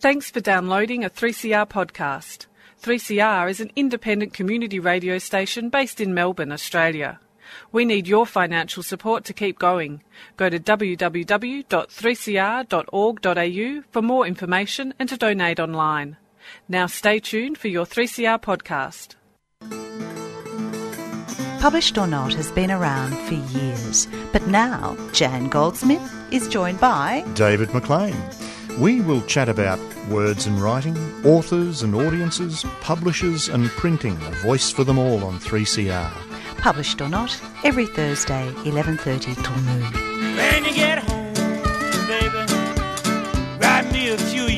Thanks for downloading a 3CR podcast. 3CR is an independent community radio station based in Melbourne, Australia. We need your financial support to keep going. Go to www.3cr.org.au for more information and to donate online. Now stay tuned for your 3CR podcast. Published or Not has been around for years, but now Jan Goldsmith is joined by David McLean. We will chat about words and writing, authors and audiences, publishers and printing, a voice for them all on 3CR. Published or Not every Thursday 11:30 till noon.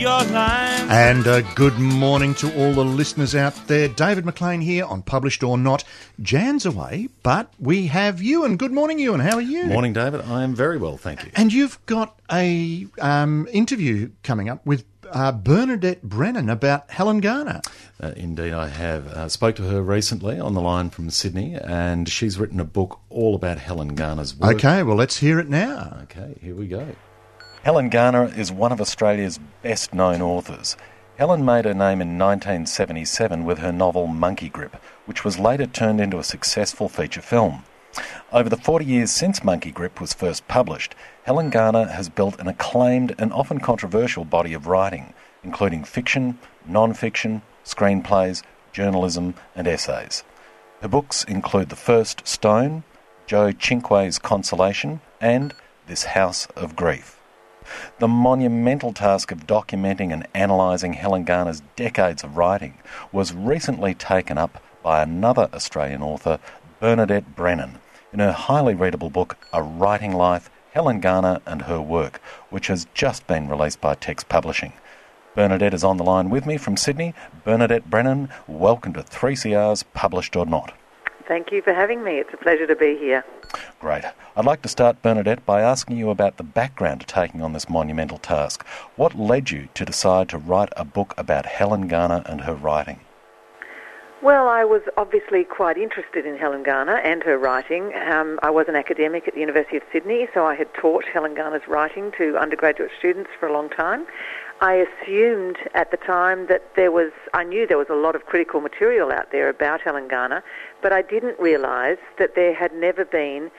And a good morning to all the listeners out there. David McLean here on Published or Not. Jan's away, but we have Ewan. Good morning, Ewan. How are you? Morning, David. I am very well, thank you. And you've got a um, interview coming up with uh, Bernadette Brennan about Helen Garner. Uh, indeed, I have. Uh, spoke to her recently on the line from Sydney, and she's written a book all about Helen Garner's work. Okay, well, let's hear it now. Okay, here we go. Helen Garner is one of Australia's best known authors. Helen made her name in 1977 with her novel Monkey Grip, which was later turned into a successful feature film. Over the 40 years since Monkey Grip was first published, Helen Garner has built an acclaimed and often controversial body of writing, including fiction, non fiction, screenplays, journalism, and essays. Her books include The First Stone, Joe Cinque's Consolation, and This House of Grief. The monumental task of documenting and analysing Helen Garner's decades of writing was recently taken up by another Australian author, Bernadette Brennan, in her highly readable book, A Writing Life Helen Garner and Her Work, which has just been released by Text Publishing. Bernadette is on the line with me from Sydney. Bernadette Brennan, welcome to 3CR's Published or Not. Thank you for having me. It's a pleasure to be here. Great. I'd like to start, Bernadette, by asking you about the background to taking on this monumental task. What led you to decide to write a book about Helen Garner and her writing? Well, I was obviously quite interested in Helen Garner and her writing. Um, I was an academic at the University of Sydney, so I had taught Helen Garner's writing to undergraduate students for a long time. I assumed at the time that there was, I knew there was a lot of critical material out there about Helen Garner, but I didn't realise that there had never been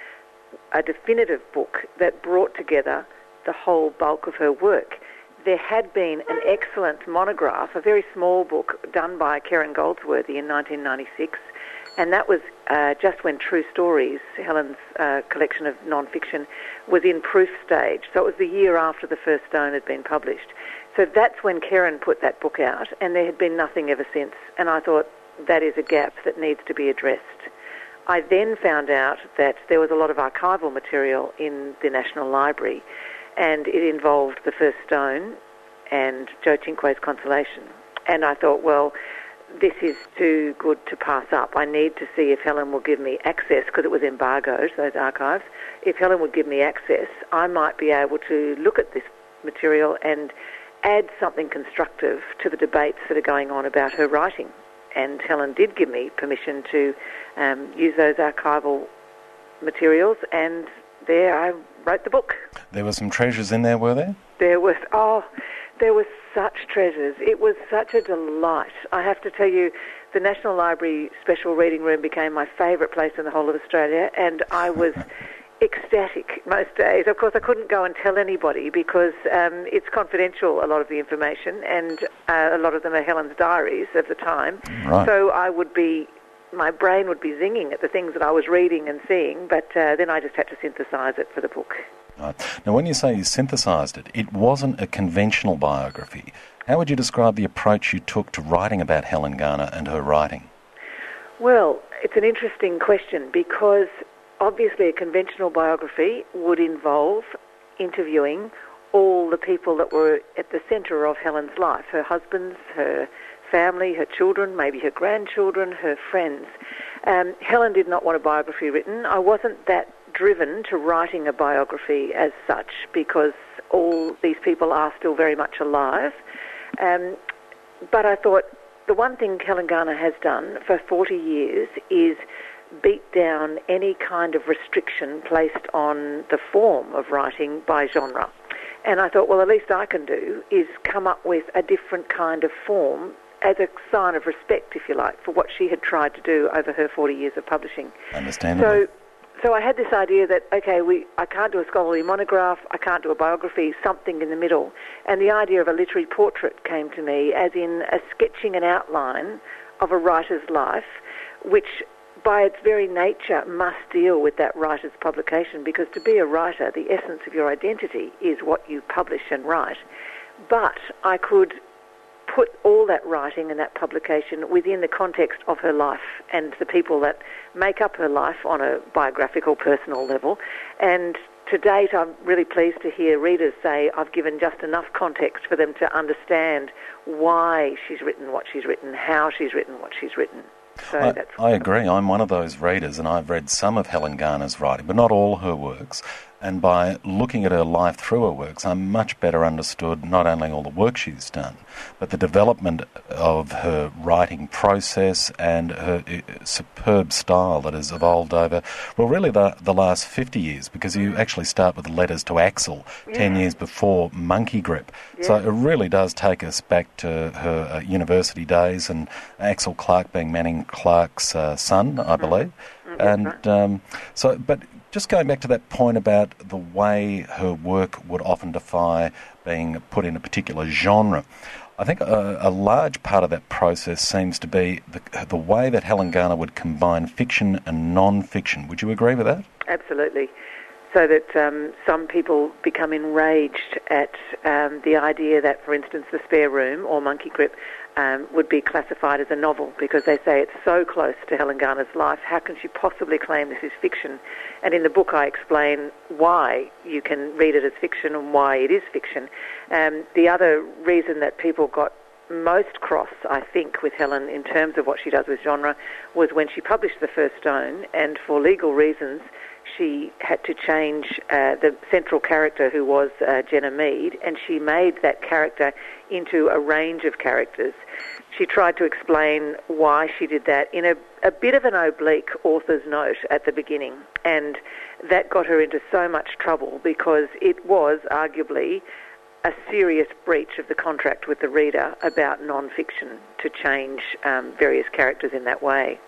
a definitive book that brought together the whole bulk of her work there had been an excellent monograph, a very small book done by Kerryn Goldsworthy in 1996, and that was uh, just when True Stories, Helen's uh, collection of non-fiction, was in proof stage. So it was the year after the first stone had been published. So that's when Kerryn put that book out, and there had been nothing ever since. And I thought that is a gap that needs to be addressed. I then found out that there was a lot of archival material in the National Library and it involved the first stone and Joe Cinque's consolation. And I thought, well, this is too good to pass up. I need to see if Helen will give me access because it was embargoed, those archives. If Helen would give me access, I might be able to look at this material and add something constructive to the debates that are going on about her writing. And Helen did give me permission to um, use those archival materials, and there I wrote the book. There were some treasures in there, were there? There was, oh, there were such treasures. It was such a delight. I have to tell you, the National Library Special Reading Room became my favourite place in the whole of Australia, and I was ecstatic most days. Of course, I couldn't go and tell anybody because um, it's confidential, a lot of the information, and uh, a lot of them are Helen's diaries of the time. Right. So I would be my brain would be zinging at the things that I was reading and seeing, but uh, then I just had to synthesise it for the book. Right. Now, when you say you synthesised it, it wasn't a conventional biography. How would you describe the approach you took to writing about Helen Garner and her writing? Well, it's an interesting question because obviously a conventional biography would involve interviewing all the people that were at the centre of Helen's life her husbands, her family, her children, maybe her grandchildren, her friends. Um, Helen did not want a biography written. I wasn't that driven to writing a biography as such because all these people are still very much alive. Um, but I thought the one thing Helen Garner has done for 40 years is beat down any kind of restriction placed on the form of writing by genre. And I thought, well, the least I can do is come up with a different kind of form as a sign of respect, if you like, for what she had tried to do over her 40 years of publishing. Understandable. So, so I had this idea that okay, we I can't do a scholarly monograph, I can't do a biography, something in the middle. And the idea of a literary portrait came to me, as in a sketching an outline of a writer's life, which by its very nature must deal with that writer's publication because to be a writer, the essence of your identity is what you publish and write. But I could put all that writing and that publication within the context of her life and the people that make up her life on a biographical, personal level. And to date, I'm really pleased to hear readers say I've given just enough context for them to understand why she's written what she's written, how she's written what she's written. So I, that's I agree. I'm one of those readers, and I've read some of Helen Garner's writing, but not all her works. And by looking at her life through her works, I'm much better understood not only all the work she's done, but the development of her writing process and her uh, superb style that has evolved over, well, really the, the last 50 years, because you actually start with letters to Axel 10 years before Monkey Grip. So it really does take us back to her uh, university days and Axel Clark being Manning Clark's uh, son, I believe. And um, so, but just going back to that point about the way her work would often defy being put in a particular genre, I think a, a large part of that process seems to be the, the way that Helen Garner would combine fiction and non-fiction. Would you agree with that? Absolutely. So that um, some people become enraged at um, the idea that, for instance, The Spare Room or Monkey Grip um, would be classified as a novel because they say it's so close to Helen Garner's life. How can she possibly claim this is fiction? And in the book, I explain why you can read it as fiction and why it is fiction. Um, the other reason that people got most cross, I think, with Helen in terms of what she does with genre was when she published The First Stone, and for legal reasons, she had to change uh, the central character who was uh, Jenna Mead, and she made that character into a range of characters. She tried to explain why she did that in a, a bit of an oblique author's note at the beginning, and that got her into so much trouble because it was arguably a serious breach of the contract with the reader about non-fiction to change um, various characters in that way.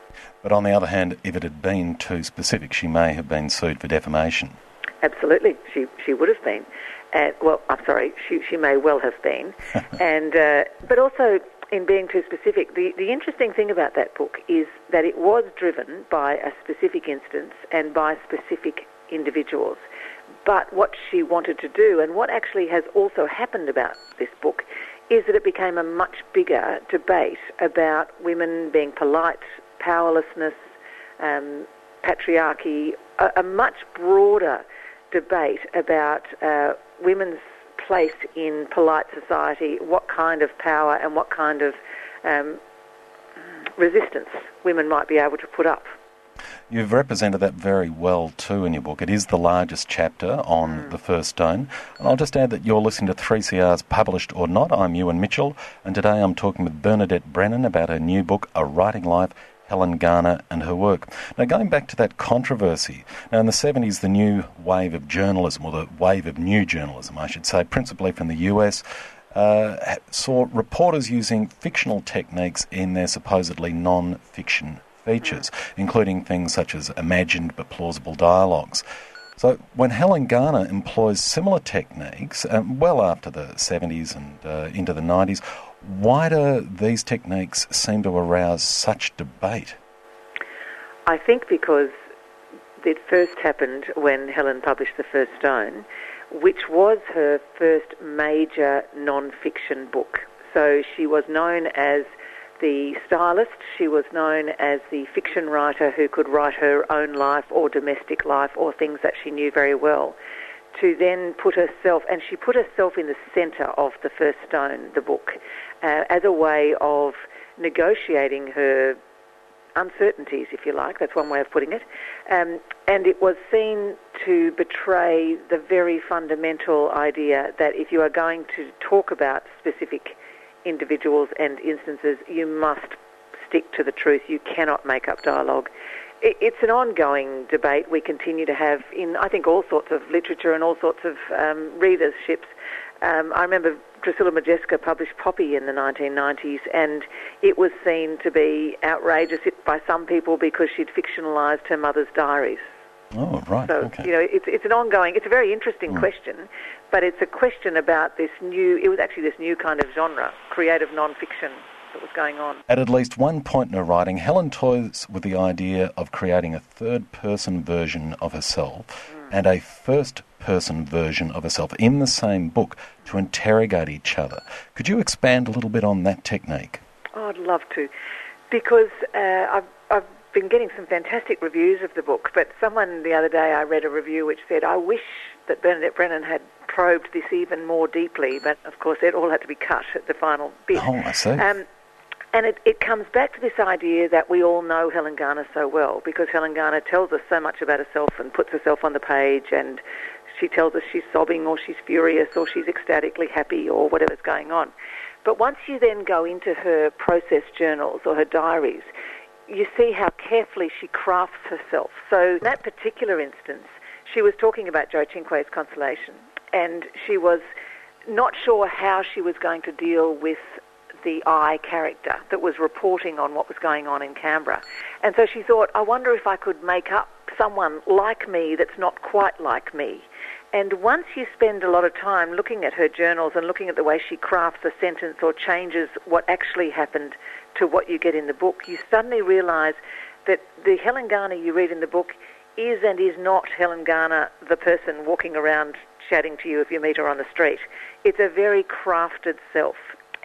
But on the other hand, if it had been too specific, she may have been sued for defamation. Absolutely, she she would have been. And well, I'm sorry, she she may well have been, and uh, but also in being too specific, the the interesting thing about that book is that it was driven by a specific instance and by specific individuals. But what she wanted to do, and what actually has also happened about this book, is that it became a much bigger debate about women being polite, powerlessness, um, patriarchy, a, a, much broader debate about uh, women's place in polite society, what kind of power and what kind of um, resistance women might be able to put up. You've represented that very well too in your book. It is the largest chapter on Mm. the first stone. And I'll just add that you're listening to 3CR's Published or Not. I'm Ewan Mitchell, and today I'm talking with Bernadette Brennan about her new book, A Writing Life. Helen Garner and her work. Now, going back to that controversy, now in the 70s, the new wave of journalism, or the wave of new journalism, I should say, principally from the US, uh, saw reporters using fictional techniques in their supposedly non fiction features, including things such as imagined but plausible dialogues. So, when Helen Garner employs similar techniques, um, well after the 70s and uh, into the 90s, why do these techniques seem to arouse such debate? I think because it first happened when Helen published The First Stone, which was her first major non-fiction book. So she was known as the stylist, she was known as the fiction writer who could write her own life or domestic life or things that she knew very well. To then put herself, and she put herself in the centre of The First Stone, the book, uh, as a way of negotiating her uncertainties, if you like. That's one way of putting it. Um, and it was seen to betray the very fundamental idea that if you are going to talk about specific individuals and instances, you must stick to the truth. You cannot make up dialogue. It, it's an ongoing debate we continue to have in, I think, all sorts of literature and all sorts of um, readerships. Um, I remember Drusilla Modjeska published Poppy in the 1990s, and it was seen to be outrageous by some people because she'd fictionalised her mother's diaries. Oh, right. So, okay. you know, it's, it's an ongoing, it's a very interesting Mm. question, but it's a question about this new, it was actually this new kind of genre, creative non-fiction that was going on. At at least one point in her writing, Helen toys with the idea of creating a third person version of herself and a first person version of herself in the same book to interrogate each other. Could you expand a little bit on that technique? Oh, I'd love to, because uh, I've, I've been getting some fantastic reviews of the book. But someone the other day, I read a review which said, "I wish that Bernadette Brennan had probed this even more deeply." But of course, it all had to be cut at the final bit. Oh, I see. Um, and it, it comes back to this idea that we all know Helen Garner so well because Helen Garner tells us so much about herself and puts herself on the page and she tells us she's sobbing or she's furious or she's ecstatically happy or whatever's going on. But once you then go into her process journals or her diaries, you see how carefully she crafts herself. So in that particular instance, she was talking about Joe Cinque's consolation and she was not sure how she was going to deal with the I character that was reporting on what was going on in Canberra. And so she thought, I wonder if I could make up someone like me that's not quite like me. And once you spend a lot of time looking at her journals and looking at the way she crafts a sentence or changes what actually happened to what you get in the book, you suddenly realize that the Helen Garner you read in the book is and is not Helen Garner, the person walking around chatting to you if you meet her on the street. It's a very crafted self.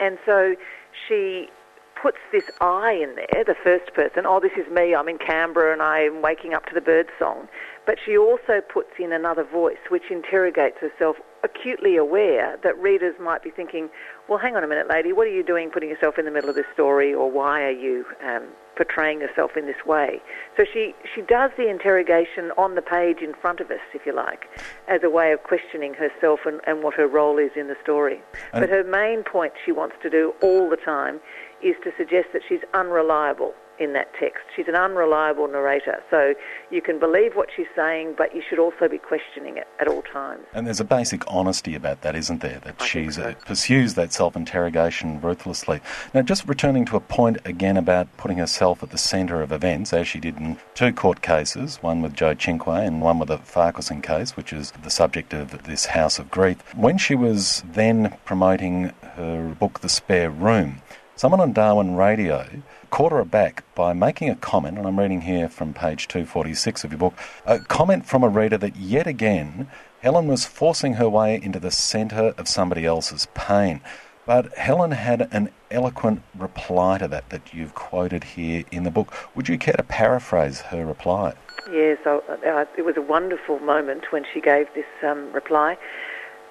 And so she puts this I in there, the first person. Oh, this is me. I'm in Canberra and I'm waking up to the bird song. But she also puts in another voice which interrogates herself, acutely aware that readers might be thinking, well, hang on a minute, lady, what are you doing putting yourself in the middle of this story or why are you um, portraying yourself in this way? So she, she does the interrogation on the page in front of us, if you like, as a way of questioning herself and, and what her role is in the story. And- but her main point she wants to do all the time is to suggest that she's unreliable in that text. She's an unreliable narrator. So you can believe what she's saying, but you should also be questioning it at all times. And there's a basic honesty about that, isn't there? That she so. Uh, pursues that self interrogation ruthlessly. Now, just returning to a point again about putting herself at the centre of events, as she did in two court cases, one with Joe Cinque and one with the Farquharson case, which is the subject of this House of Grief. When she was then promoting her book, The Spare Room, someone on Darwin Radio caught her aback by making a comment, and I'm reading here from page 246 of your book, a comment from a reader that yet again Helen was forcing her way into the centre of somebody else's pain. But Helen had an eloquent reply to that that you've quoted here in the book. Would you care to paraphrase her reply? Yes, so, uh, it was a wonderful moment when she gave this um, reply.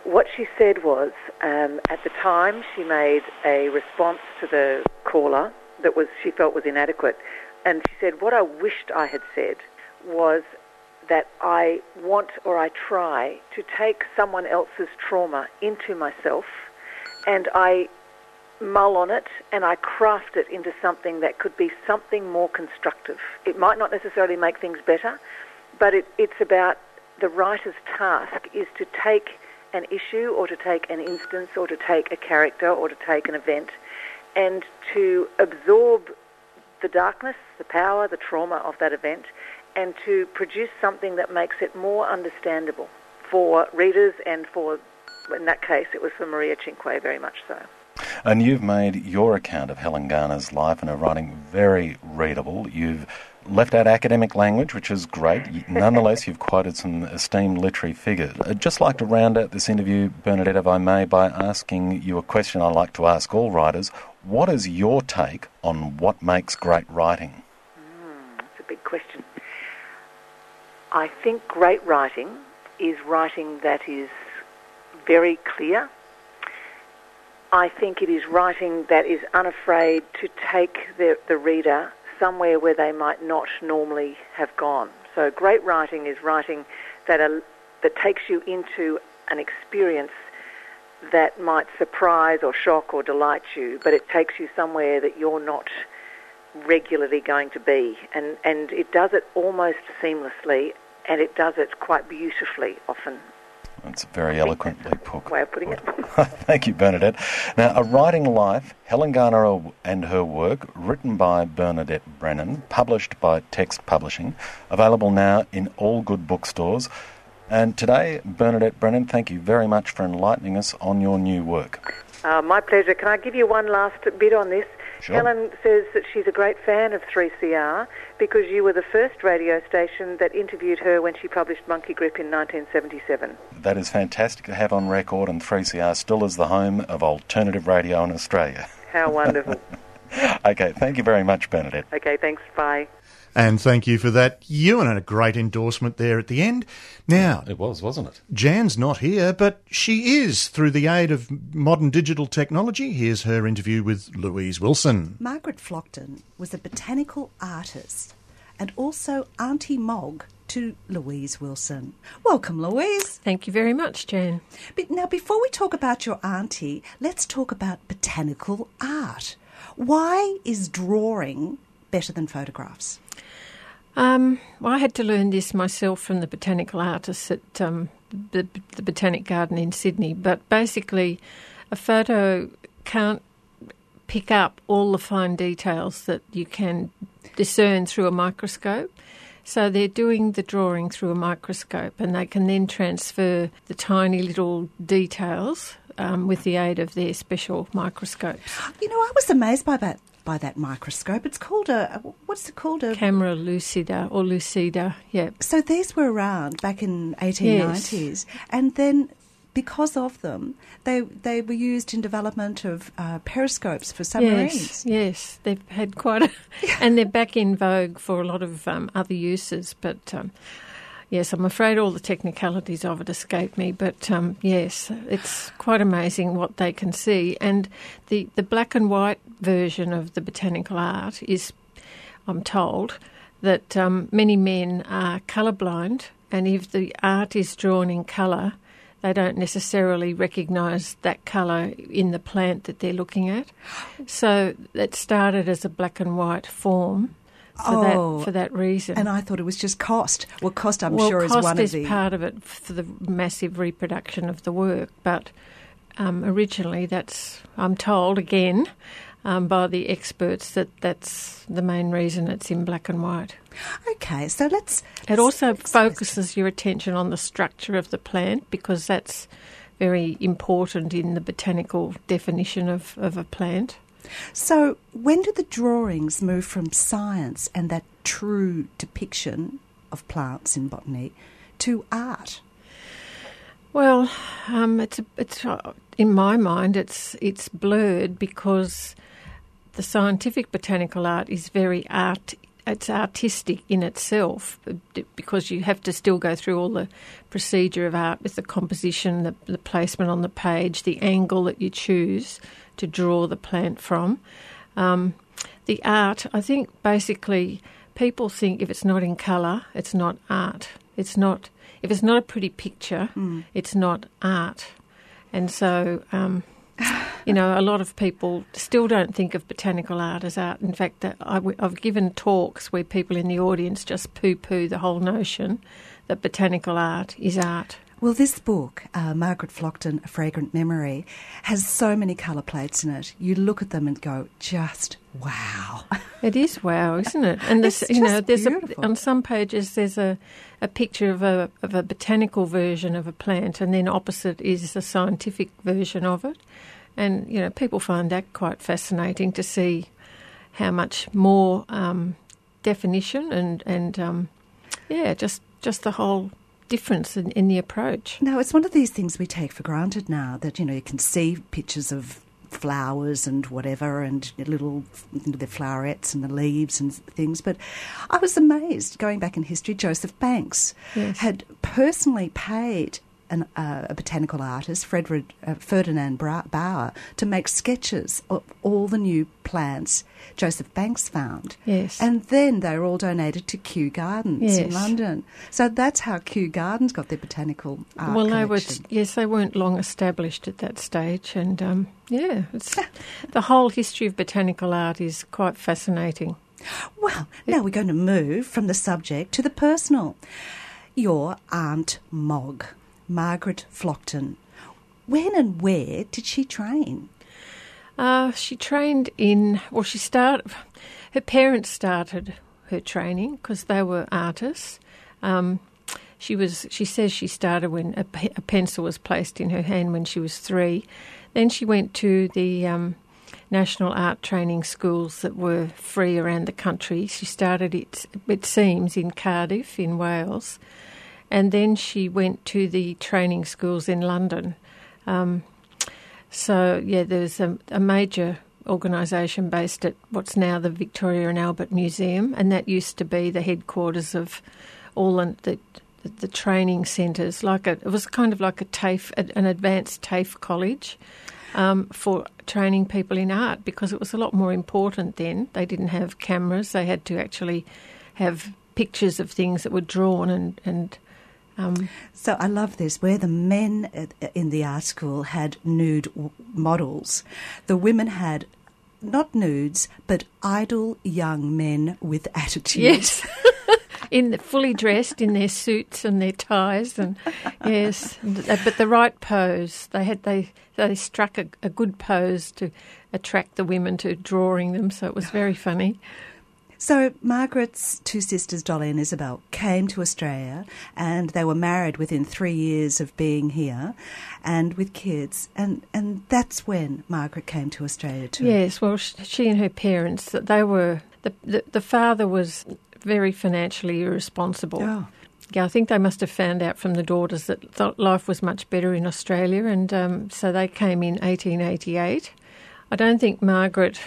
What she said was, um, at the time, she made a response to the caller that was she felt was inadequate, and she said, "What I wished I had said was that I want or I try to take someone else's trauma into myself, and I mull on it and I craft it into something that could be something more constructive. It might not necessarily make things better, but it, it's about the writer's task is to take an issue or to take an instance or to take a character or to take an event and to absorb the darkness, the power, the trauma of that event and to produce something that makes it more understandable for readers and for, in that case, it was for Maria Cinque very much so. And you've made your account of Helen Garner's life and her writing very readable. You've left out academic language, which is great. Nonetheless, you've quoted some esteemed literary figures. I'd uh, just like to round out this interview, Bernadette, if I may, by asking you a question I like to ask all writers. What is your take on what makes great writing? Hmm, that's a big question. I think great writing is writing that is very clear. I think it is writing that is unafraid to take the, the reader somewhere where they might not normally have gone. So great writing is writing that, that takes you into an experience that might surprise or shock or delight you, but it takes you somewhere that you're not regularly going to be, and, and it does it almost seamlessly, and it does it quite beautifully often. That's very eloquently put. Way of putting it. Thank you, Bernadette. Now, A Writing Life, Helen Garner and her work, written by Bernadette Brennan, published by Text Publishing, available now in all good bookstores. And today, Bernadette Brennan, thank you very much for enlightening us on your new work. Uh, my pleasure. Can I give you one last bit on this? Sure. Helen says that she's a great fan of 3CR because you were the first radio station that interviewed her when she published Monkey Grip in 1977. That is fantastic to have on record, and 3CR still is the home of alternative radio in Australia. How wonderful. okay, thank you very much, Bernadette. okay, thanks. Bye. And thank you for that, Ewan, and a great endorsement there at the end. Now, It was, wasn't it? Jan's not here, but she is through the aid of modern digital technology. Here's her interview with Louise Wilson. Margaret Flockton was a botanical artist and also Auntie Mog to Louise Wilson. Welcome, Louise. Thank you very much, Jan. But now, before we talk about your auntie, let's talk about botanical art. Why is drawing better than photographs? Um, well, I had to learn this myself from the botanical artists at um, the, the Botanic Garden in Sydney. But basically, a photo can't pick up all the fine details that you can discern through a microscope. So they're doing the drawing through a microscope, and they can then transfer the tiny little details um, with the aid of their special microscopes. You know, I was amazed by that by that microscope. It's called a what's it called a Camera lucida or lucida, yeah. So these were around back in 1890s, and then because of them, they they were used in development of uh, periscopes for submarines. Yes, yes, they've had quite a, and they're back in vogue for a lot of um, other uses. But um, yes, I'm afraid all the technicalities of it escape me. But um, yes, it's quite amazing what they can see. And the the black and white version of the botanical art is, I'm told, that um, many men are colourblind, and if the art is drawn in colour they don't necessarily recognise that colour in the plant that they're looking at. So it started as a black and white form for, Oh, that, for that reason. And I thought it was just cost. Well, cost I'm well, sure is one is of the. part of it for the massive reproduction of the work, but um, originally that's, I'm told again, um, by the experts that that's the main reason it's in black and white. Okay, so let's. It also let's- focuses your attention on the structure of the plant because that's very important in the botanical definition of, of a plant. So, when did the drawings move from science and that true depiction of plants in botany to art? Well, um, it's it's uh, in my mind it's it's blurred because the scientific botanical art is very art. It's artistic in itself because you have to still go through all the procedure of art with the composition, the, the placement on the page, the angle that you choose to draw the plant from. Um, the art, I think, basically, people think if it's not in colour, it's not art. It's not. If it's not a pretty picture, it's not art. And so, um, you know, a lot of people still don't think of botanical art as art. In fact, that I, have given talks where people in the audience just poo-poo the whole notion that botanical art is art. Well, this book, uh, Margaret Flockton, A Fragrant Memory, has so many colour plates in it. You look at them and go, just wow. It is wow, isn't it? And this, you know, there's a, on some pages there's a, a picture of a of a botanical version of a plant, and then opposite is a scientific version of it. And you know, people find that quite fascinating to see how much more um, definition and and um, yeah, just just the whole difference in, in the approach. No, it's one of these things we take for granted now that, you know, you can see pictures of flowers and whatever and little the flowerets and the leaves and things. But I was amazed going back in history. Joseph Banks Yes. had personally paid an, uh, a botanical artist, Frederick, uh, Ferdinand Bra- Bauer, to make sketches of all the new plants Joseph Banks found. Yes. And then they were all donated to Kew Gardens in London. So that's how Kew Gardens got their botanical art well, they were yes, they weren't long established at that stage, and um, yeah, it's the whole history of botanical art is quite fascinating. Well, now we're going to move from the subject to the personal. Your Aunt Mog, Margaret Flockton. When and where did she train? Uh, she trained in, well, she started, her parents started her training because they were artists. Um, she was. She says she started when a, a, pencil was placed in her hand when she was three. Then she went to the um, national art training schools that were free around the country. She started it. It seems in Cardiff in Wales, and then she went to the training schools in London. Um, so yeah, there's a, a major organisation based at what's now the Victoria and Albert Museum, and that used to be the headquarters of all the, the, the training centres. Like a, it was kind of like a TAFE, an advanced TAFE college um, for training people in art because it was a lot more important then. They didn't have cameras; they had to actually have pictures of things that were drawn and and. Um, so I love this. Where the men in the art school had nude models, the women had not nudes, but idle young men with attitudes. Yes. in the, fully dressed in their suits and their ties, and yes, but the right pose. They had they they struck a, a good pose to attract the women to drawing them. So it was very funny. So Margaret's two sisters, Dolly and Isabel, came to Australia, and they were married within three years of being here, and with kids, and and that's when Margaret came to Australia too. Yes, well, she and her parents, they were the the, the father was very financially irresponsible. Oh. Yeah, I think they must have found out from the daughters that life was much better in Australia, and um, so they came in 1888. I don't think Margaret,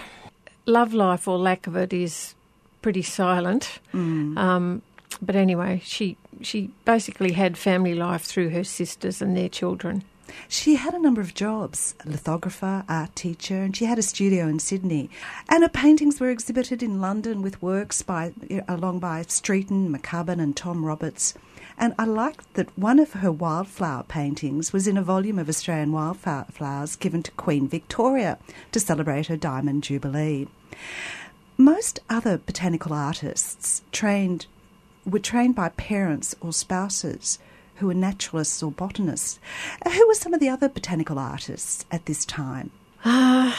love life or lack of it, is pretty silent. Mm. Um, but anyway, she she basically had family life through her sisters and their children. She had a number of jobs lithographer, art teacher, and she had a studio in Sydney. And her paintings were exhibited in London with works by along by Streeton, McCubbin, and Tom Roberts. And I liked that one of her wildflower paintings was in a volume of Australian wildflowers given to Queen Victoria to celebrate her Diamond Jubilee. Most other botanical artists trained were trained by parents or spouses who were naturalists or botanists. Who were some of the other botanical artists at this time? Uh,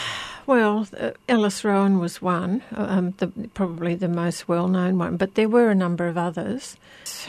well, uh, Ellis Rowan was one, um, the, probably the most well known one, but there were a number of others.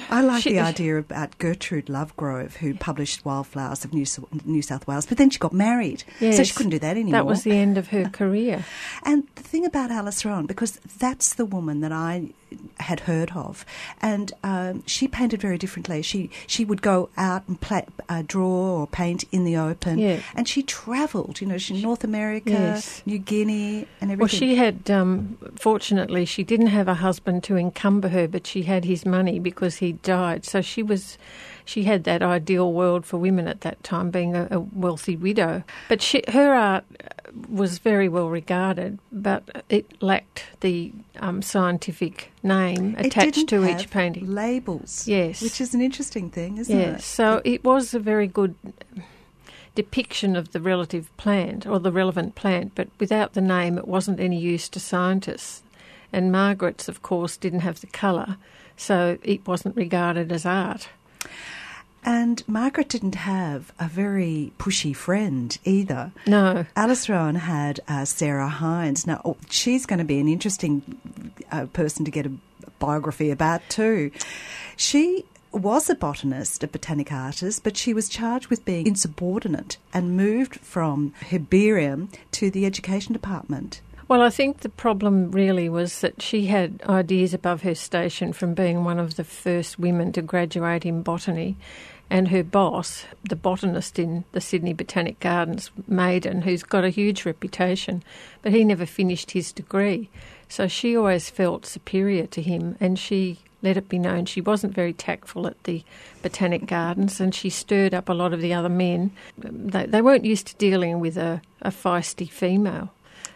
I like she, the idea about Gertrude Lovegrove, who published Wildflowers of New, New South Wales, but then she got married, yes, so she couldn't do that anymore. That was the end of her career. and the thing about Ellis Rowan, because that's the woman that I had heard of, and um, she painted very differently. She she would go out and play, uh, draw or paint in the open, yeah. and she travelled. You know, she North America, yes. New Guinea, and everything. Well, she had. Um, fortunately, she didn't have a husband to encumber her, but she had his money because he died. So she was she had that ideal world for women at that time, being a, a wealthy widow. But she, her art was very well regarded, but it lacked the um, scientific name attached to each painting. Labels, yes, which is an interesting thing, isn't yes. it? so it was a very good depiction of the relative plant or the relevant plant, but without the name, it wasn't any use to scientists. And Margaret's, of course, didn't have the colour, so it wasn't regarded as art. And Margaret didn't have a very pushy friend either. No. Ellis Rowan had uh, Sarah Hynes. Now, oh, she's going to be an interesting uh, person to get a biography about too. She was a botanist, a botanic artist, but she was charged with being insubordinate and moved from herbarium to the education department. Well, I think the problem really was that she had ideas above her station from being one of the first women to graduate in botany. And her boss, the botanist in the Sydney Botanic Gardens, Maiden, who's got a huge reputation, but he never finished his degree. So she always felt superior to him, and she let it be known she wasn't very tactful at the Botanic Gardens, and she stirred up a lot of the other men. They, they weren't used to dealing with a, a feisty female.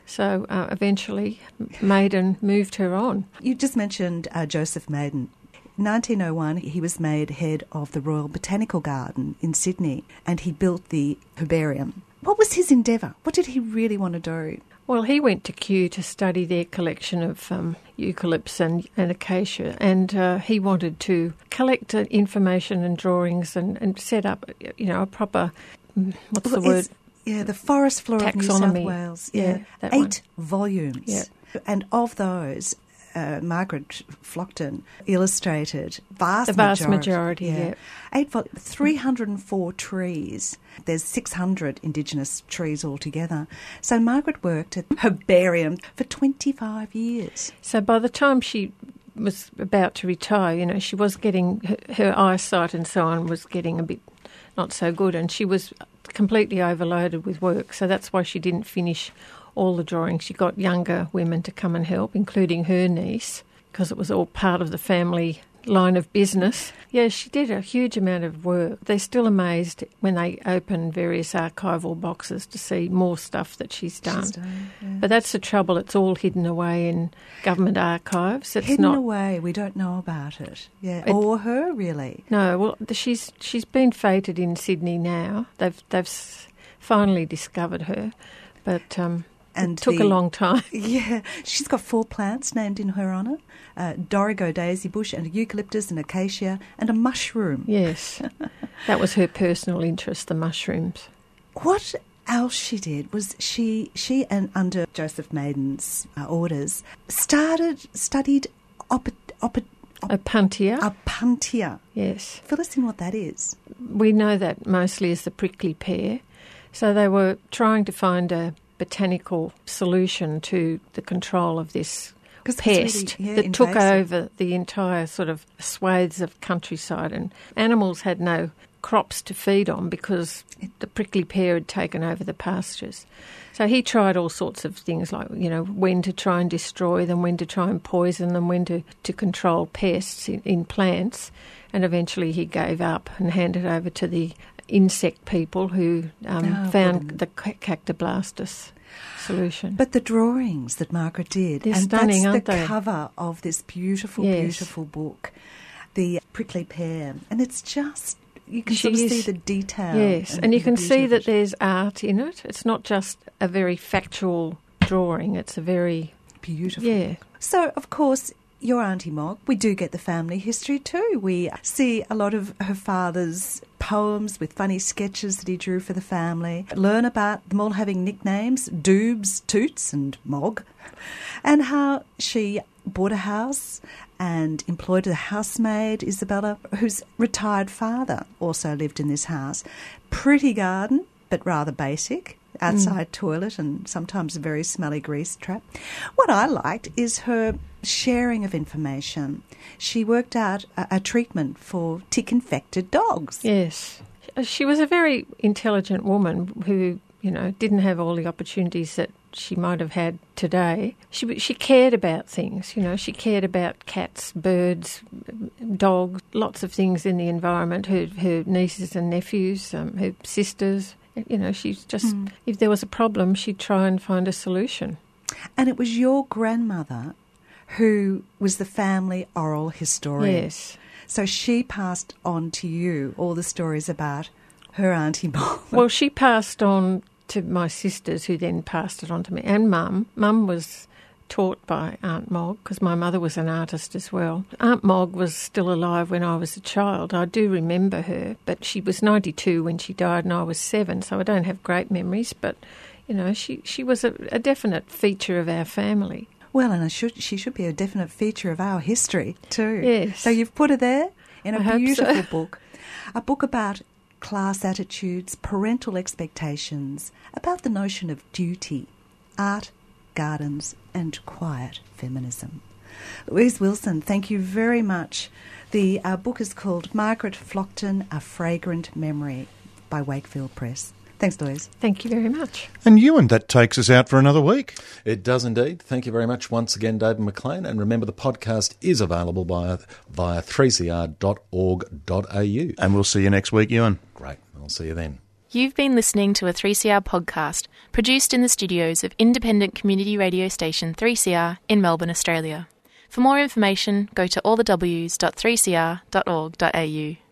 So uh, eventually, Maiden moved her on. You just mentioned uh, Joseph Maiden. In 1901, he was made head of the Royal Botanical Garden in Sydney and he built the herbarium. What was his endeavour? What did he really want to do? Well, he went to Kew to study their collection of um, eucalypts and, and acacia, and uh, he wanted to collect uh, information and drawings and, and set up, you know, a proper mm, what's the word? Yeah, the Forest Flora of New South Wales. Yeah, Yeah, eight volumes. Yeah. And of those, uh, Margaret Flockton illustrated vast The vast majority. majority, yeah. Eight vol- 304 trees. There's 600 Indigenous trees altogether. So Margaret worked at herbarium for 25 years. So by the time she was about to retire, you know, she was getting her, her eyesight and so on was getting a bit not so good, and she was completely overloaded with work. So that's why she didn't finish all the drawings. She got younger women to come and help, including her niece, because it was all part of the family line of business. Yeah, she did a huge amount of work. They're still amazed when they open various archival boxes to see more stuff that she's done. She's done, yeah. But that's the trouble. It's all hidden away in government archives. It's Hidden not. away, we don't know about it. Yeah, It- or her really. No, well, she's she's been feted in Sydney now. They've they've finally discovered her, but um, And it took the- a long time. Yeah, she's got four plants named in her honour: uh, Dorrigo daisy bush, and a eucalyptus, and acacia, and a mushroom. yes, that was her personal interest, the mushrooms. What else she did was she she and under Joseph Maiden's uh, orders started studied op, op, A puntia. opuntia. yes, Fill us in what that is. we know that mostly as the prickly pear. So they were trying to find a botanical solution to the control of this it's really, pest yeah, that took over the entire sort of swathes of countryside, and animals had no crops to feed on because the prickly pear had taken over the pastures. So he tried all sorts of things like, you know, when to try and destroy them, when to try and poison them, when to, to control pests in, in plants. And eventually he gave up and handed over to the insect people who um, Oh, found the ca- cactoblastis solution. But the drawings that Margaret did, They're and stunning, that's the they? cover of this beautiful, Yes. beautiful book, the prickly pear, and it's just you can sort of see the detail. Yes, and, you can see that there's art in it. It's not just a very factual drawing. It's a very beautiful. yeah. So, of course, your Auntie Mog, we do get the family history too. We see a lot of her father's poems with funny sketches that he drew for the family. Learn about them all having nicknames Doobs, Toots, and Mog, and how she bought a house and employed a housemaid, Isabella, whose retired father also lived in this house. Pretty garden, but rather basic. Outside mm. toilet and sometimes a very smelly grease trap. What I liked is her sharing of information. She worked out a, a treatment for tick infected dogs. Yes. She was a very intelligent woman who, you know, didn't have all the opportunities that she might have had today. She she cared about things, you know, she cared about cats, birds, dogs, lots of things in the environment, her her nieces and nephews, um, her sisters. You know, she's just if there was a problem, she'd try and find a solution. And it was your grandmother who was the family oral historian. Yes. So she passed on to you all the stories about her Auntie Mog. Well, she passed on to my sisters, who then passed it on to me, and Mum. Mum was taught by Aunt Mog because my mother was an artist as well. Aunt Mog was still alive when I was a child. I do remember her, but she was 92 when she died, and I was seven, so I don't have great memories. But you know, she she was a, a definite feature of our family. Well, and I should, she should be a definite feature of our history too. Yes. So you've put her there in a I hope so. beautiful book, a book about class attitudes, parental expectations, about the notion of duty, art, gardens, and quiet feminism. Louise Wilson, thank you very much. The uh, book is called Margaret Flockton: A Fragrant Memory by Wakefield Press. Thanks, Louise. Thank you very much. And Ewan, that takes us out for another week. It does indeed. Thank you very much once again, David McLean. And remember, the podcast is available via, via 3cr.org.au. And we'll see you next week, Ewan. Great. I'll see you then. You've been listening to a 3CR podcast produced in the studios of independent community radio station 3CR in Melbourne, Australia. For more information, go to allthews.3cr.org.au.